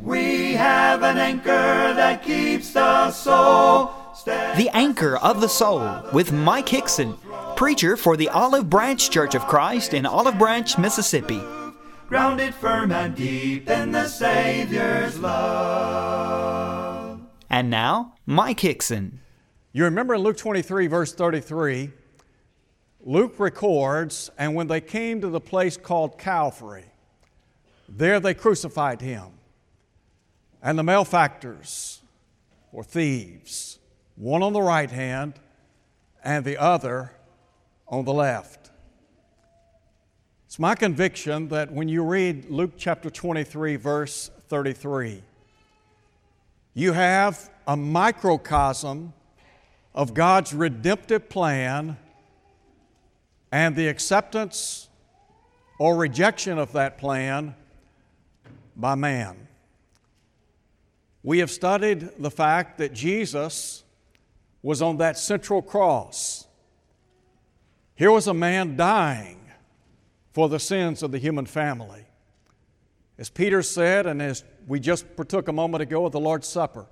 We have an anchor that keeps the soul. The Anchor of the Soul with Mike Hixson, preacher for the Olive Branch Church of Christ in Olive Branch, Mississippi. grounded firm and deep in the Savior's love. And now, Mike Hixson. You remember in Luke 23, verse 33, Luke records, and when they came to the place called Calvary, there they crucified him. And the malefactors, or thieves, one on the right hand and the other on the left. It's my conviction that when you read Luke chapter 23, verse 33, you have a microcosm of God's redemptive plan and the acceptance or rejection of that plan by man. We have studied the fact that Jesus was on that central cross. Here was a man dying for the sins of the human family. As Peter said, and as we just partook a moment ago at the Lord's Supper,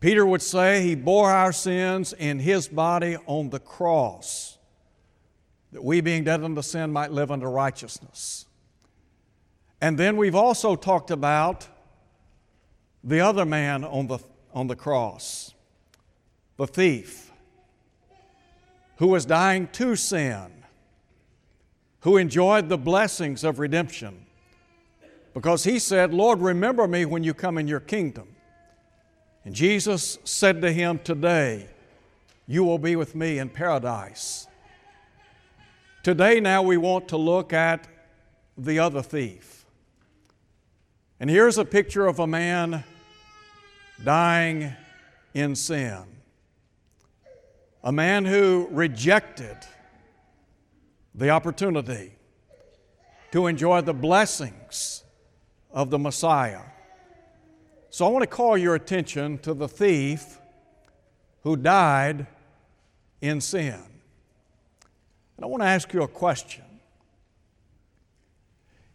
Peter would say he bore our sins in his body on the cross, that we, being dead unto sin, might live unto righteousness. And then we've also talked about the other man on the, on the cross, the thief, who was dying to sin, who enjoyed the blessings of redemption, because he said, Lord, remember me when you come in your kingdom. And Jesus said to him, Today you will be with me in paradise. Today, now we want to look at the other thief. And here's a picture of a man dying in sin. A man who rejected the opportunity to enjoy the blessings of the Messiah. So I want to call your attention to the thief who died in sin. And I want to ask you a question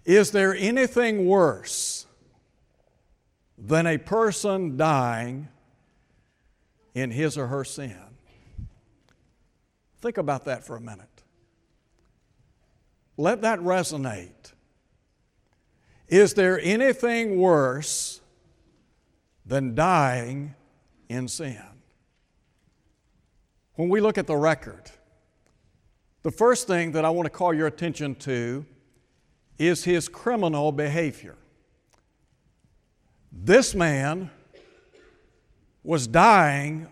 Is there anything worse than a person dying in his or her sin? Think about that for a minute. Let that resonate. Is there anything worse than dying in sin? When we look at the record, the first thing that I want to call your attention to is his criminal behavior. This man was dying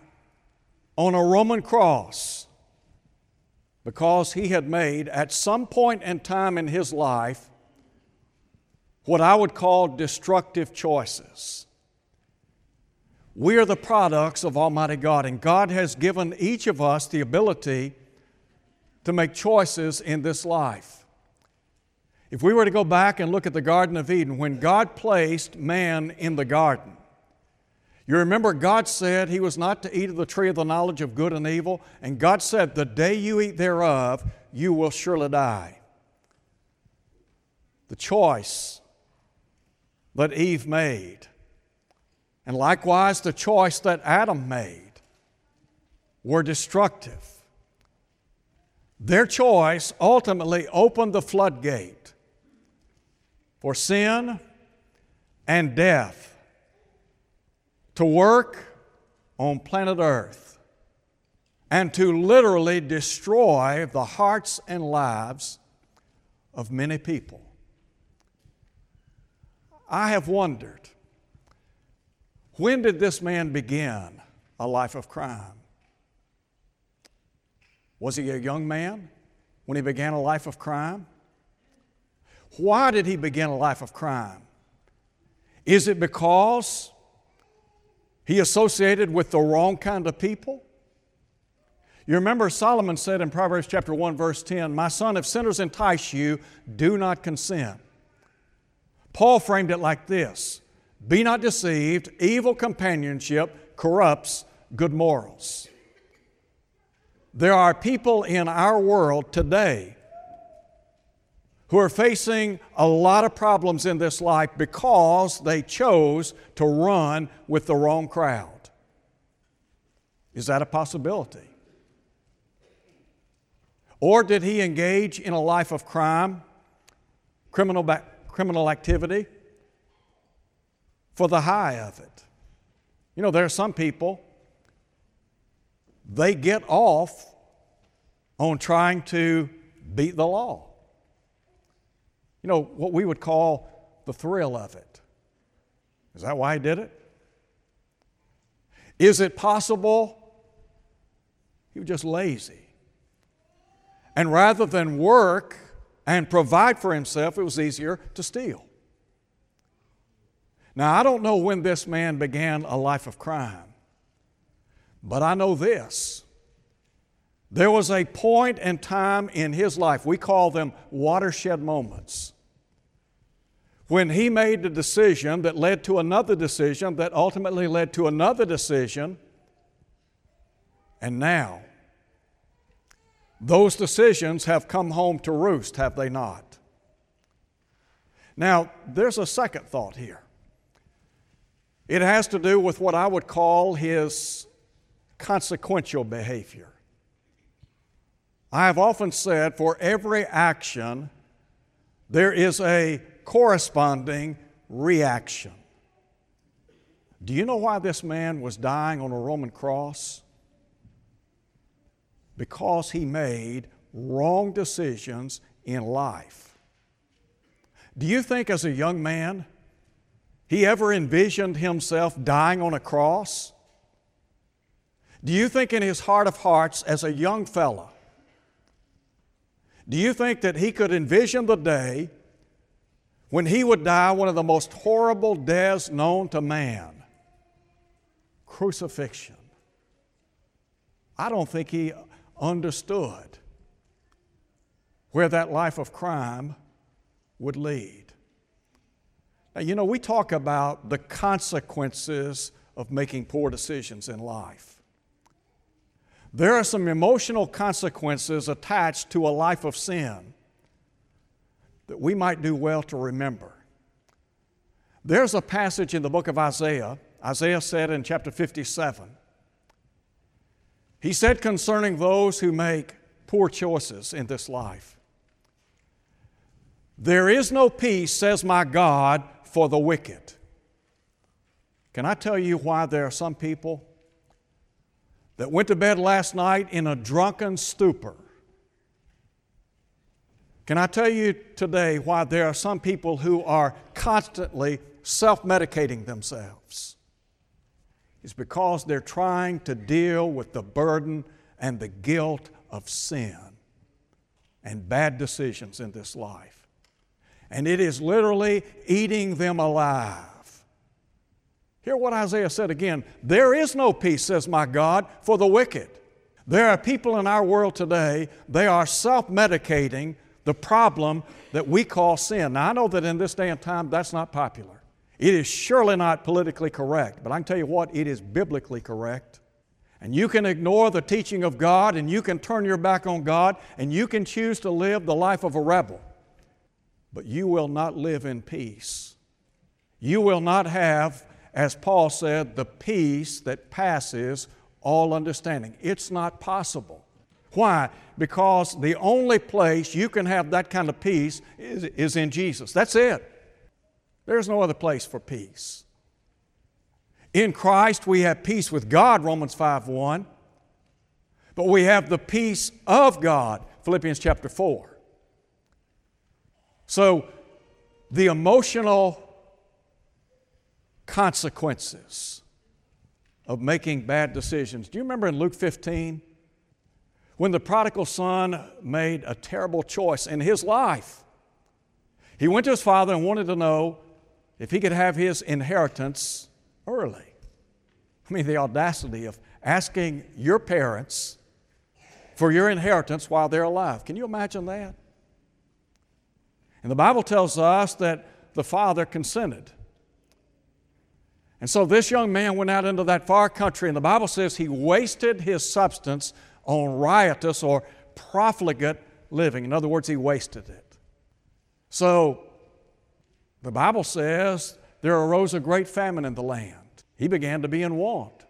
on a Roman cross because he had made, at some point in time in his life, what I would call destructive choices. We are the products of Almighty God, and God has given each of us the ability to make choices in this life. If we were to go back and look at the Garden of Eden, when God placed man in the garden, you remember God said he was not to eat of the tree of the knowledge of good and evil, and God said, The day you eat thereof, you will surely die. The choice that Eve made, and likewise the choice that Adam made, were destructive. Their choice ultimately opened the floodgate for sin and death to work on planet Earth and to literally destroy the hearts and lives of many people. I have wondered when did this man begin a life of crime? Was he a young man when he began a life of crime? Why did he begin a life of crime? Is it because he associated with the wrong kind of people? You remember Solomon said in Proverbs chapter 1 verse 10, "My son, if sinners entice you, do not consent." Paul framed it like this: Be not deceived, evil companionship corrupts good morals. There are people in our world today who are facing a lot of problems in this life because they chose to run with the wrong crowd. Is that a possibility? Or did he engage in a life of crime, criminal, criminal activity, for the high of it? You know, there are some people, they get off on trying to beat the law. You know, what we would call the thrill of it. Is that why he did it? Is it possible he was just lazy? And rather than work and provide for himself, it was easier to steal. Now, I don't know when this man began a life of crime, but I know this there was a point in time in his life, we call them watershed moments, when he made the decision that led to another decision that ultimately led to another decision. And now, those decisions have come home to roost, have they not? Now, there's a second thought here. It has to do with what I would call his consequential behavior. I have often said for every action, there is a corresponding reaction. Do you know why this man was dying on a Roman cross? Because he made wrong decisions in life. Do you think, as a young man, he ever envisioned himself dying on a cross? Do you think, in his heart of hearts, as a young fellow, do you think that he could envision the day when he would die one of the most horrible deaths known to man? Crucifixion. I don't think he understood where that life of crime would lead. Now, you know, we talk about the consequences of making poor decisions in life. There are some emotional consequences attached to a life of sin that we might do well to remember. There's a passage in the book of Isaiah. Isaiah said in chapter 57, he said concerning those who make poor choices in this life, There is no peace, says my God, for the wicked. Can I tell you why there are some people that went to bed last night in a drunken stupor. Can I tell you today why there are some people who are constantly self medicating themselves? It's because they're trying to deal with the burden and the guilt of sin and bad decisions in this life. And it is literally eating them alive. Hear what Isaiah said again There is no peace, says my God, for the wicked. There are people in our world today, they are self medicating the problem that we call sin. Now, I know that in this day and time that's not popular. It is surely not politically correct, but I can tell you what, it is biblically correct. And you can ignore the teaching of God and you can turn your back on God and you can choose to live the life of a rebel. But you will not live in peace. You will not have as Paul said, the peace that passes all understanding. It's not possible. Why? Because the only place you can have that kind of peace is, is in Jesus. That's it. There's no other place for peace. In Christ, we have peace with God, Romans 5 1. But we have the peace of God, Philippians chapter 4. So, the emotional consequences of making bad decisions. Do you remember in Luke 15 when the prodigal son made a terrible choice in his life? He went to his father and wanted to know if he could have his inheritance early. I mean, the audacity of asking your parents for your inheritance while they're alive. Can you imagine that? And the Bible tells us that the father consented. And so this young man went out into that far country, and the Bible says he wasted his substance on riotous or profligate living. In other words, he wasted it. So the Bible says there arose a great famine in the land. He began to be in want.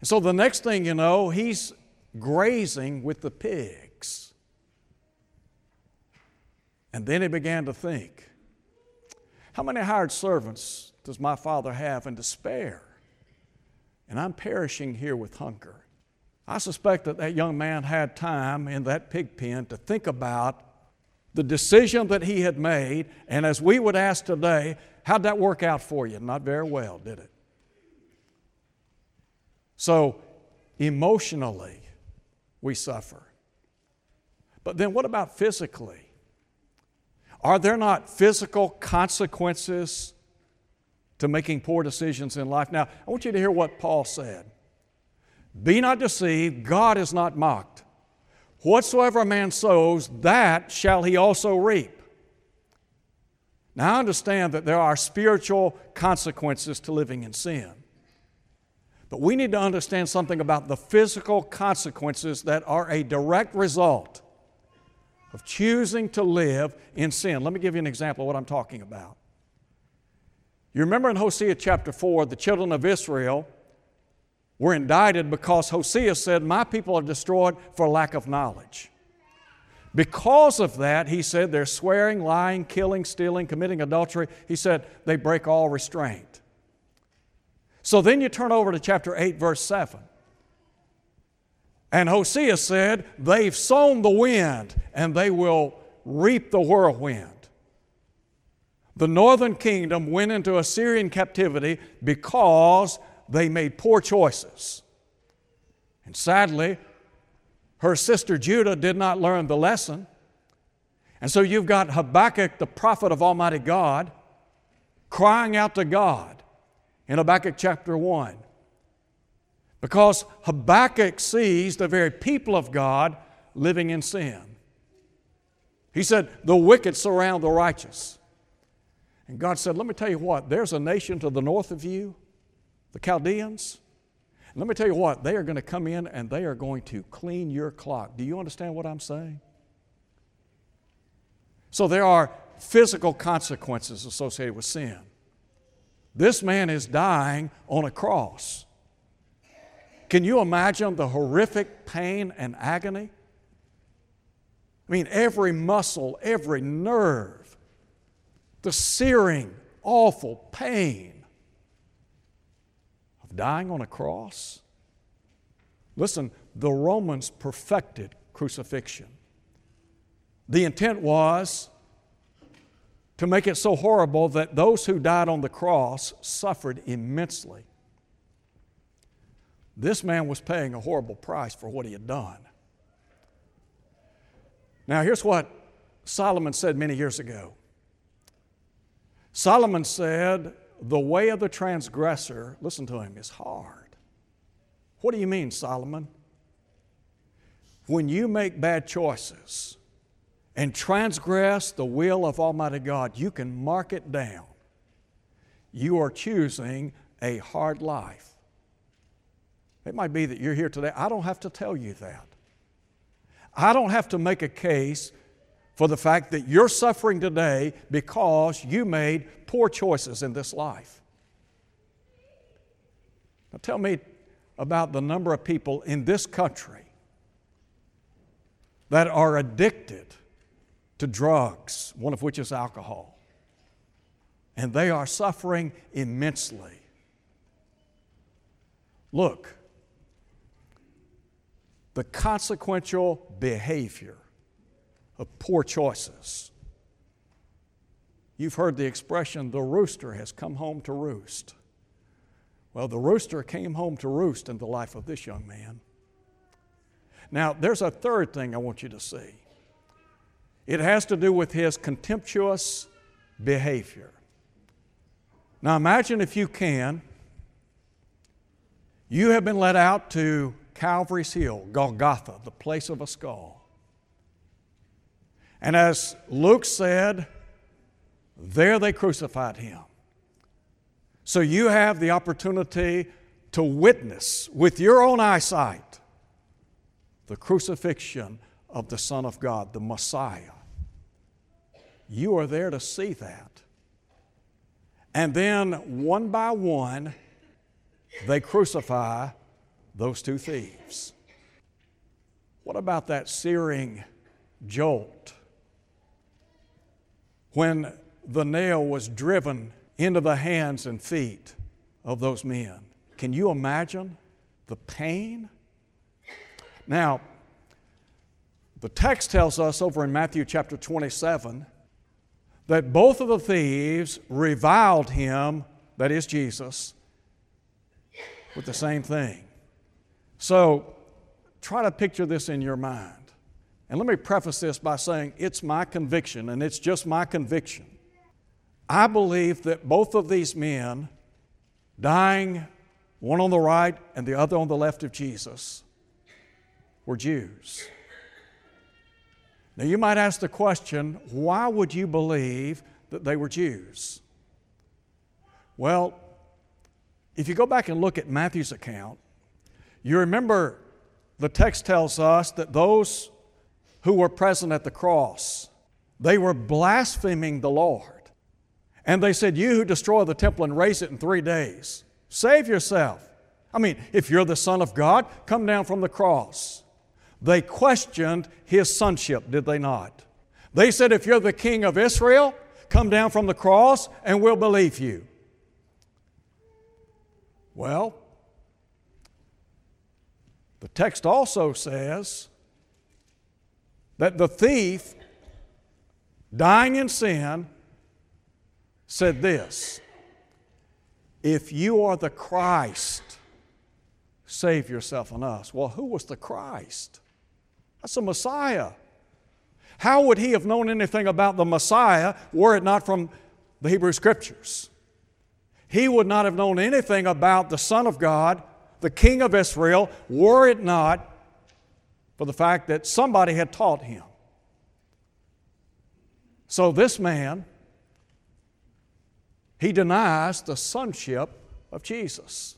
And so the next thing you know, he's grazing with the pigs. And then he began to think how many hired servants does my father have in despair? And I'm perishing here with hunger. I suspect that that young man had time in that pig pen to think about the decision that he had made. And as we would ask today, how'd that work out for you? Not very well, did it? So, emotionally, we suffer. But then what about physically? Are there not physical consequences to making poor decisions in life? Now, I want you to hear what Paul said Be not deceived, God is not mocked. Whatsoever a man sows, that shall he also reap. Now, I understand that there are spiritual consequences to living in sin. But we need to understand something about the physical consequences that are a direct result of choosing to live in sin. Let me give you an example of what I'm talking about. You remember in Hosea chapter 4, the children of Israel were indicted because Hosea said, My people are destroyed for lack of knowledge. Because of that, he said, they're swearing, lying, killing, stealing, committing adultery. He said, they break all restraint. So then you turn over to chapter 8, verse 7. And Hosea said, They've sown the wind and they will reap the whirlwind. The northern kingdom went into Assyrian captivity because they made poor choices. And sadly, her sister Judah did not learn the lesson. And so you've got Habakkuk, the prophet of Almighty God, crying out to God in Habakkuk chapter 1. Because Habakkuk sees the very people of God living in sin. He said, The wicked surround the righteous. And God said, Let me tell you what, there's a nation to the north of you, the Chaldeans. Let me tell you what, they are going to come in and they are going to clean your clock. Do you understand what I'm saying? So there are physical consequences associated with sin. This man is dying on a cross. Can you imagine the horrific pain and agony? I mean, every muscle, every nerve, the searing, awful pain dying on a cross. Listen, the Romans perfected crucifixion. The intent was to make it so horrible that those who died on the cross suffered immensely. This man was paying a horrible price for what he had done. Now, here's what Solomon said many years ago Solomon said, The way of the transgressor, listen to him, is hard. What do you mean, Solomon? When you make bad choices and transgress the will of Almighty God, you can mark it down. You are choosing a hard life. It might be that you're here today. I don't have to tell you that. I don't have to make a case for the fact that you're suffering today because you made poor choices in this life. Now, tell me about the number of people in this country that are addicted to drugs, one of which is alcohol, and they are suffering immensely. Look, the consequential behavior of poor choices. You've heard the expression, the rooster has come home to roost. Well, the rooster came home to roost in the life of this young man. Now, there's a third thing I want you to see. It has to do with his contemptuous behavior. Now, imagine if you can, you have been let out to Calvary's Hill, Golgotha, the place of a skull. And as Luke said, there they crucified him. So you have the opportunity to witness with your own eyesight the crucifixion of the Son of God, the Messiah. you are there to see that. And then, one by one, they crucify those two thieves. What about that searing jolt when the nail was driven into the hands and feet of those men? Can you imagine the pain? Now, the text tells us over in Matthew chapter 27 that both of the thieves reviled him, that is Jesus, with the same thing. So try to picture this in your mind. And let me preface this by saying it's my conviction, and it's just my conviction. I believe that both of these men, dying one on the right and the other on the left of Jesus, were Jews. Now, you might ask the question why would you believe that they were Jews? Well, if you go back and look at Matthew's account, you remember the text tells us that those who were present at the cross, they were blaspheming the Lord. And they said, You who destroy the temple and raise it in three days, save yourself. I mean, if you're the Son of God, come down from the cross. They questioned his sonship, did they not? They said, If you're the king of Israel, come down from the cross and we'll believe you. Well, the text also says that the thief, dying in sin, said this If you are the Christ, save yourself and us. Well, who was the Christ? That's a Messiah. How would he have known anything about the Messiah were it not from the Hebrew Scriptures? He would not have known anything about the Son of God, the King of Israel, were it not for the fact that somebody had taught him. So this man, he denies the sonship of Jesus.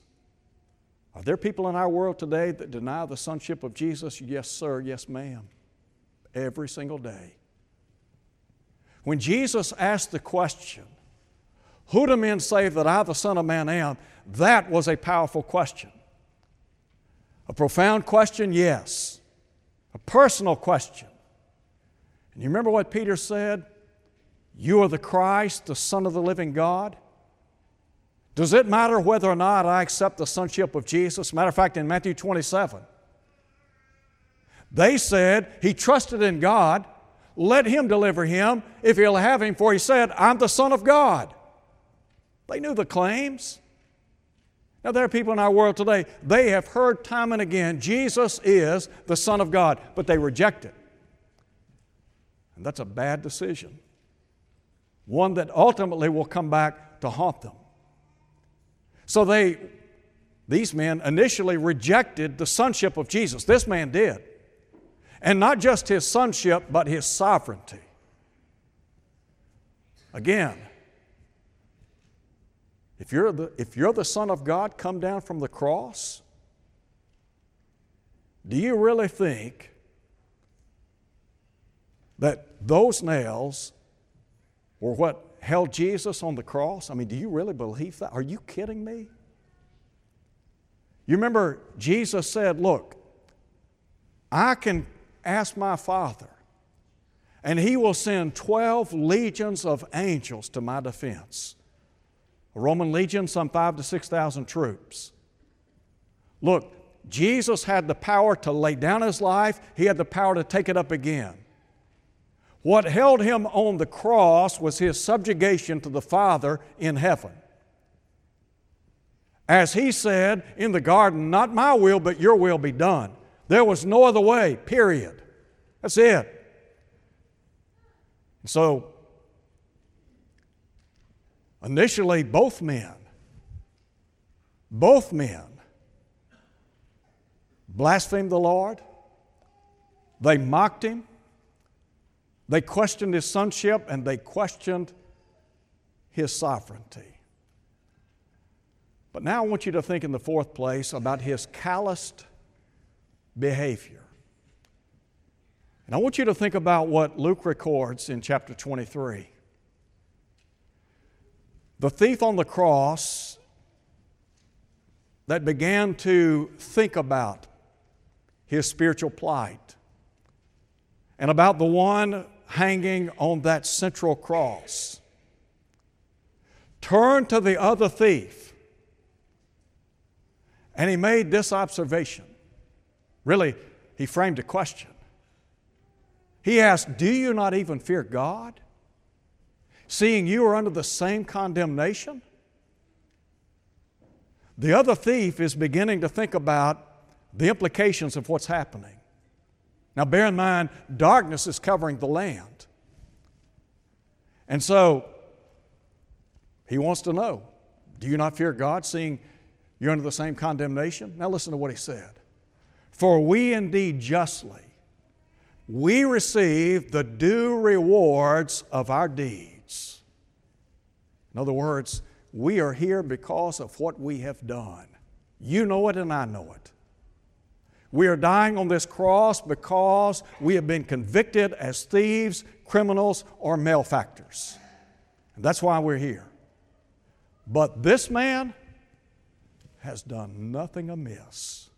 Are there people in our world today that deny the sonship of Jesus? Yes, sir. Yes, ma'am. Every single day. When Jesus asked the question, Who do men say that I, the Son of Man, am? That was a powerful question. A profound question, yes. A personal question. And you remember what Peter said? You are the Christ, the Son of the living God? Does it matter whether or not I accept the sonship of Jesus? Matter of fact, in Matthew 27, they said he trusted in God. Let him deliver him if he'll have him, for he said, I'm the Son of God. They knew the claims. Now, there are people in our world today, they have heard time and again, Jesus is the Son of God, but they reject it. And that's a bad decision. One that ultimately will come back to haunt them. So they, these men initially rejected the sonship of Jesus. This man did. And not just his sonship, but his sovereignty. Again, if you're the, if you're the Son of God come down from the cross, do you really think that those nails were what held Jesus on the cross? I mean, do you really believe that? Are you kidding me? You remember Jesus said, Look, I can ask my Father, and He will send 12 legions of angels to my defense. A Roman legion, some five to 6,000 troops. Look, Jesus had the power to lay down His life, He had the power to take it up again. What held him on the cross was his subjugation to the Father in heaven. As he said in the garden, Not my will, but your will be done. There was no other way, period. That's it. So, initially, both men, both men blasphemed the Lord, they mocked him they questioned his sonship and they questioned his sovereignty. But now I want you to think in the fourth place about his calloused behavior. And I want you to think about what Luke records in chapter 23. The thief on the cross that began to think about his spiritual plight and about the one hanging on that central cross turned to the other thief and he made this observation. Really, he framed a question. He asked, Do you not even fear God? Seeing you are under the same condemnation? The other thief is beginning to think about the implications of what's happening. Now, bear in mind, darkness is covering the land. And so, he wants to know Do you not fear God, seeing you're under the same condemnation? Now, listen to what he said. For we indeed justly, we receive the due rewards of our deeds. In other words, we are here because of what we have done. You know it, and I know it. We are dying on this cross because we have been convicted as thieves, criminals, or malefactors. And that's why we're here. But this man has done nothing amiss.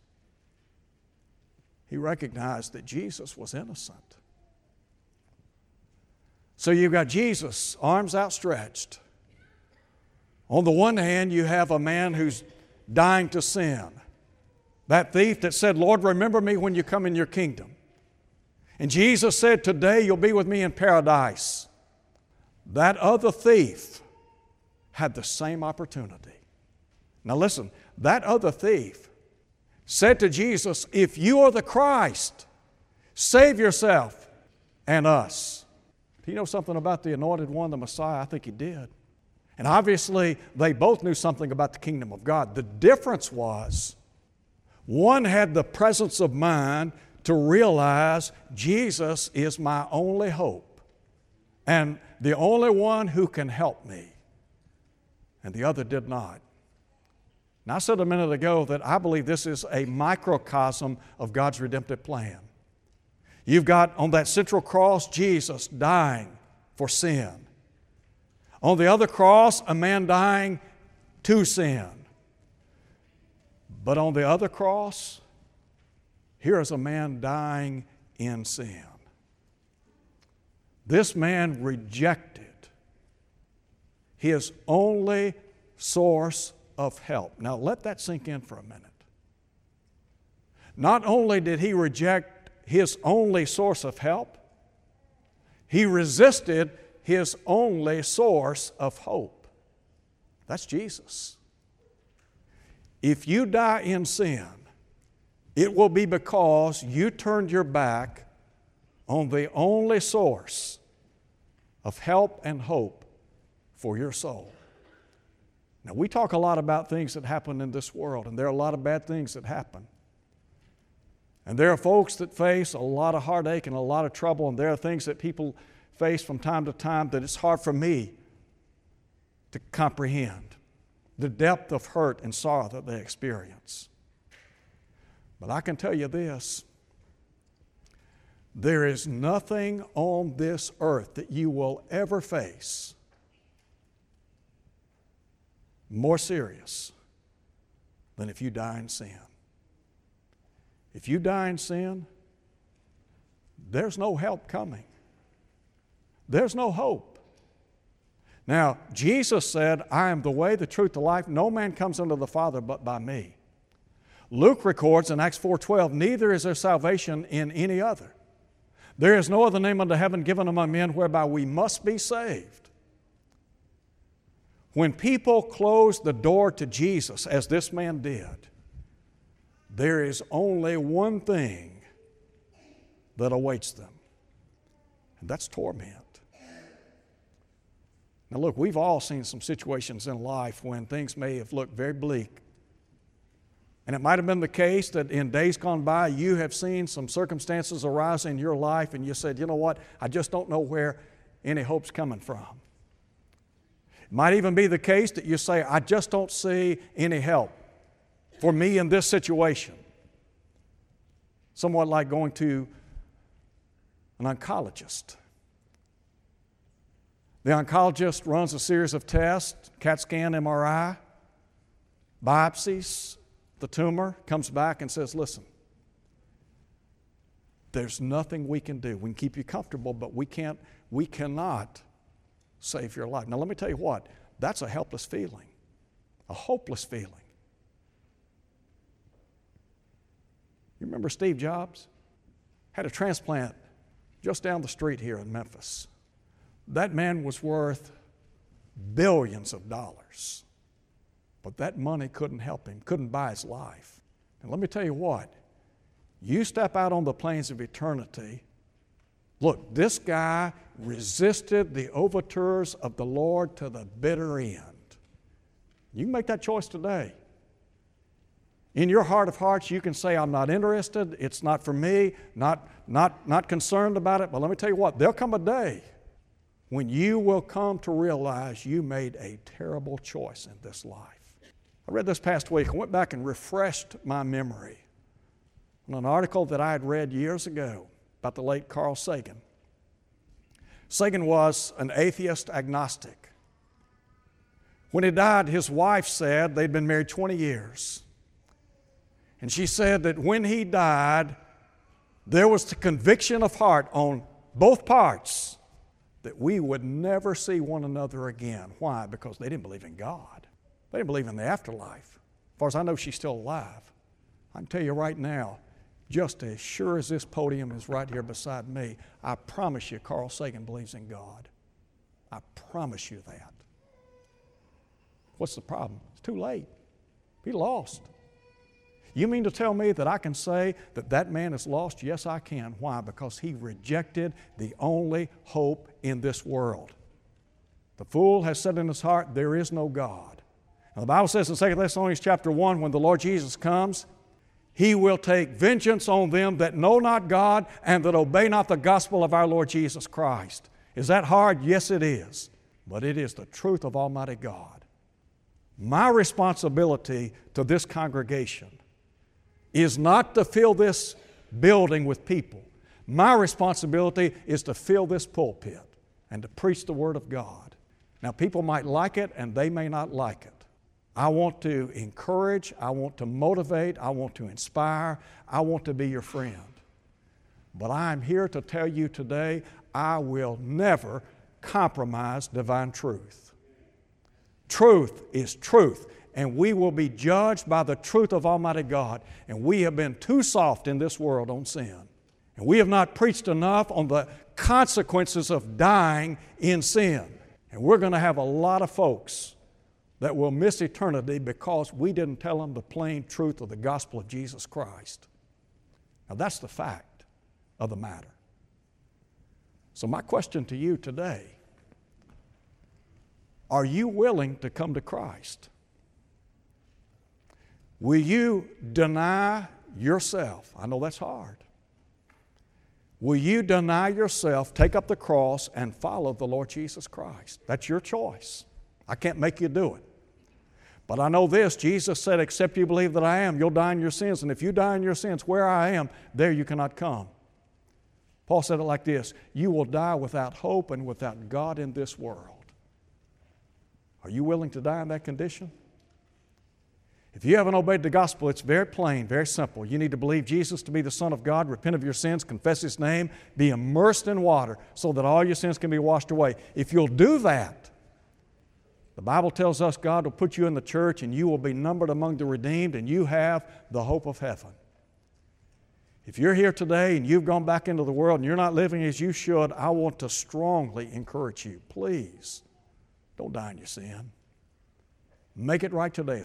He recognized that Jesus was innocent. So you've got Jesus, arms outstretched. On the one hand, you have a man who's dying to sin. That thief that said, Lord, remember me when you come in your kingdom. And Jesus said, Today you'll be with me in paradise. That other thief had the same opportunity. Now, listen, that other thief said to Jesus, If you are the Christ, save yourself and us. Do you know something about the anointed one, the Messiah? I think he did. And obviously, they both knew something about the kingdom of God. The difference was one had the presence of mind to realize Jesus is my only hope and the only one who can help me. And the other did not. Now, I said a minute ago that I believe this is a microcosm of God's redemptive plan. You've got on that central cross Jesus dying for sin. On the other cross, a man dying to sin. But on the other cross, here is a man dying in sin. This man rejected his only source of help. Now, let that sink in for a minute. Not only did he reject his only source of help, he resisted his only source of hope. That's Jesus. If you die in sin, it will be because you turned your back on the only source of help and hope for your soul. Now, we talk a lot about things that happen in this world, and there are a lot of bad things that happen. And there are folks that face a lot of heartache and a lot of trouble, and there are things that people face from time to time that it's hard for me to comprehend the depth of hurt and sorrow that they experience. But I can tell you this there is nothing on this earth that you will ever face more serious than if you die in sin. If you die in sin, there's no help coming. There's no hope. Now, Jesus said, I am the way, the truth, the life. No man comes unto the Father but by me. Luke records in Acts 4:12, neither is there salvation in any other. There is no other name under heaven given among men whereby we must be saved. When people close the door to Jesus, as this man did, there is only one thing that awaits them, and that's torment. Now, look, we've all seen some situations in life when things may have looked very bleak. And it might have been the case that in days gone by, you have seen some circumstances arise in your life, and you said, you know what, I just don't know where any hope's coming from. It might even be the case that you say, I just don't see any help for me in this situation. Somewhat like going to an oncologist. The oncologist runs a series of tests CAT scan, MRI, biopsies, the tumor, comes back and says, Listen, there's nothing we can do. We can keep you comfortable, but we can't, we cannot save your life. Now, let me tell you what, that's a helpless feeling, a hopeless feeling. You remember Steve Jobs? Had a transplant just down the street here in Memphis. That man was worth billions of dollars. But that money couldn't help him, couldn't buy his life. And let me tell you what you step out on the plains of eternity. Look, this guy resisted the overtures of the Lord to the bitter end. You can make that choice today. In your heart of hearts, you can say, I'm not interested, it's not for me, not, not, not concerned about it. But let me tell you what, there'll come a day when you will come to realize you made a terrible choice in this life. I read this past week, I went back and refreshed my memory on an article that I had read years ago about the late Carl Sagan. Sagan was an atheist agnostic. When he died, his wife said they'd been married 20 years. And she said that when he died, there was the conviction of heart on both parts that we would never see one another again. Why? Because they didn't believe in God. They didn't believe in the afterlife. As far as I know, she's still alive. I can tell you right now, just as sure as this podium is right here beside me, I promise you, Carl Sagan believes in God. I promise you that. What's the problem? It's too late. He lost. You mean to tell me that I can say that that man is lost? Yes, I can. Why? Because he rejected the only hope in this world. The fool has said in his heart, There is no God. Now, the Bible says in 2 Thessalonians chapter 1, when the Lord Jesus comes, he will take vengeance on them that know not God and that obey not the gospel of our Lord Jesus Christ. Is that hard? Yes, it is. But it is the truth of Almighty God. My responsibility to this congregation is not to fill this building with people. My responsibility is to fill this pulpit and to preach the Word of God. Now, people might like it and they may not like it. I want to encourage, I want to motivate, I want to inspire, I want to be your friend. But I'm here to tell you today I will never compromise divine truth. Truth is truth and we will be judged by the truth of Almighty God. And we have been too soft in this world on sin. And we have not preached enough on the consequences of dying in sin. And we're going to have a lot of folks that will miss eternity because we didn't tell them the plain truth of the gospel of Jesus Christ. Now, that's the fact of the matter. So, my question to you today are you willing to come to Christ? Will you deny yourself? I know that's hard. Will you deny yourself, take up the cross, and follow the Lord Jesus Christ? That's your choice. I can't make you do it. But I know this Jesus said, Except you believe that I am, you'll die in your sins. And if you die in your sins where I am, there you cannot come. Paul said it like this You will die without hope and without God in this world. Are you willing to die in that condition? If you haven't obeyed the gospel, it's very plain, very simple. You need to believe Jesus to be the Son of God, repent of your sins, confess His name, be immersed in water so that all your sins can be washed away. If you'll do that, the Bible tells us God will put you in the church and you will be numbered among the redeemed and you have the hope of heaven. If you're here today and you've gone back into the world and you're not living as you should, I want to strongly encourage you. Please don't die in your sin. Make it right today.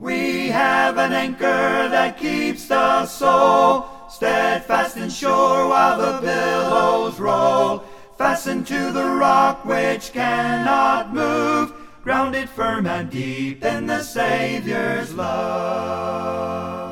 We have an anchor that keeps the soul steadfast and sure while the billows roll. fastened to the rock which cannot move, grounded firm and deep in the Savior's love.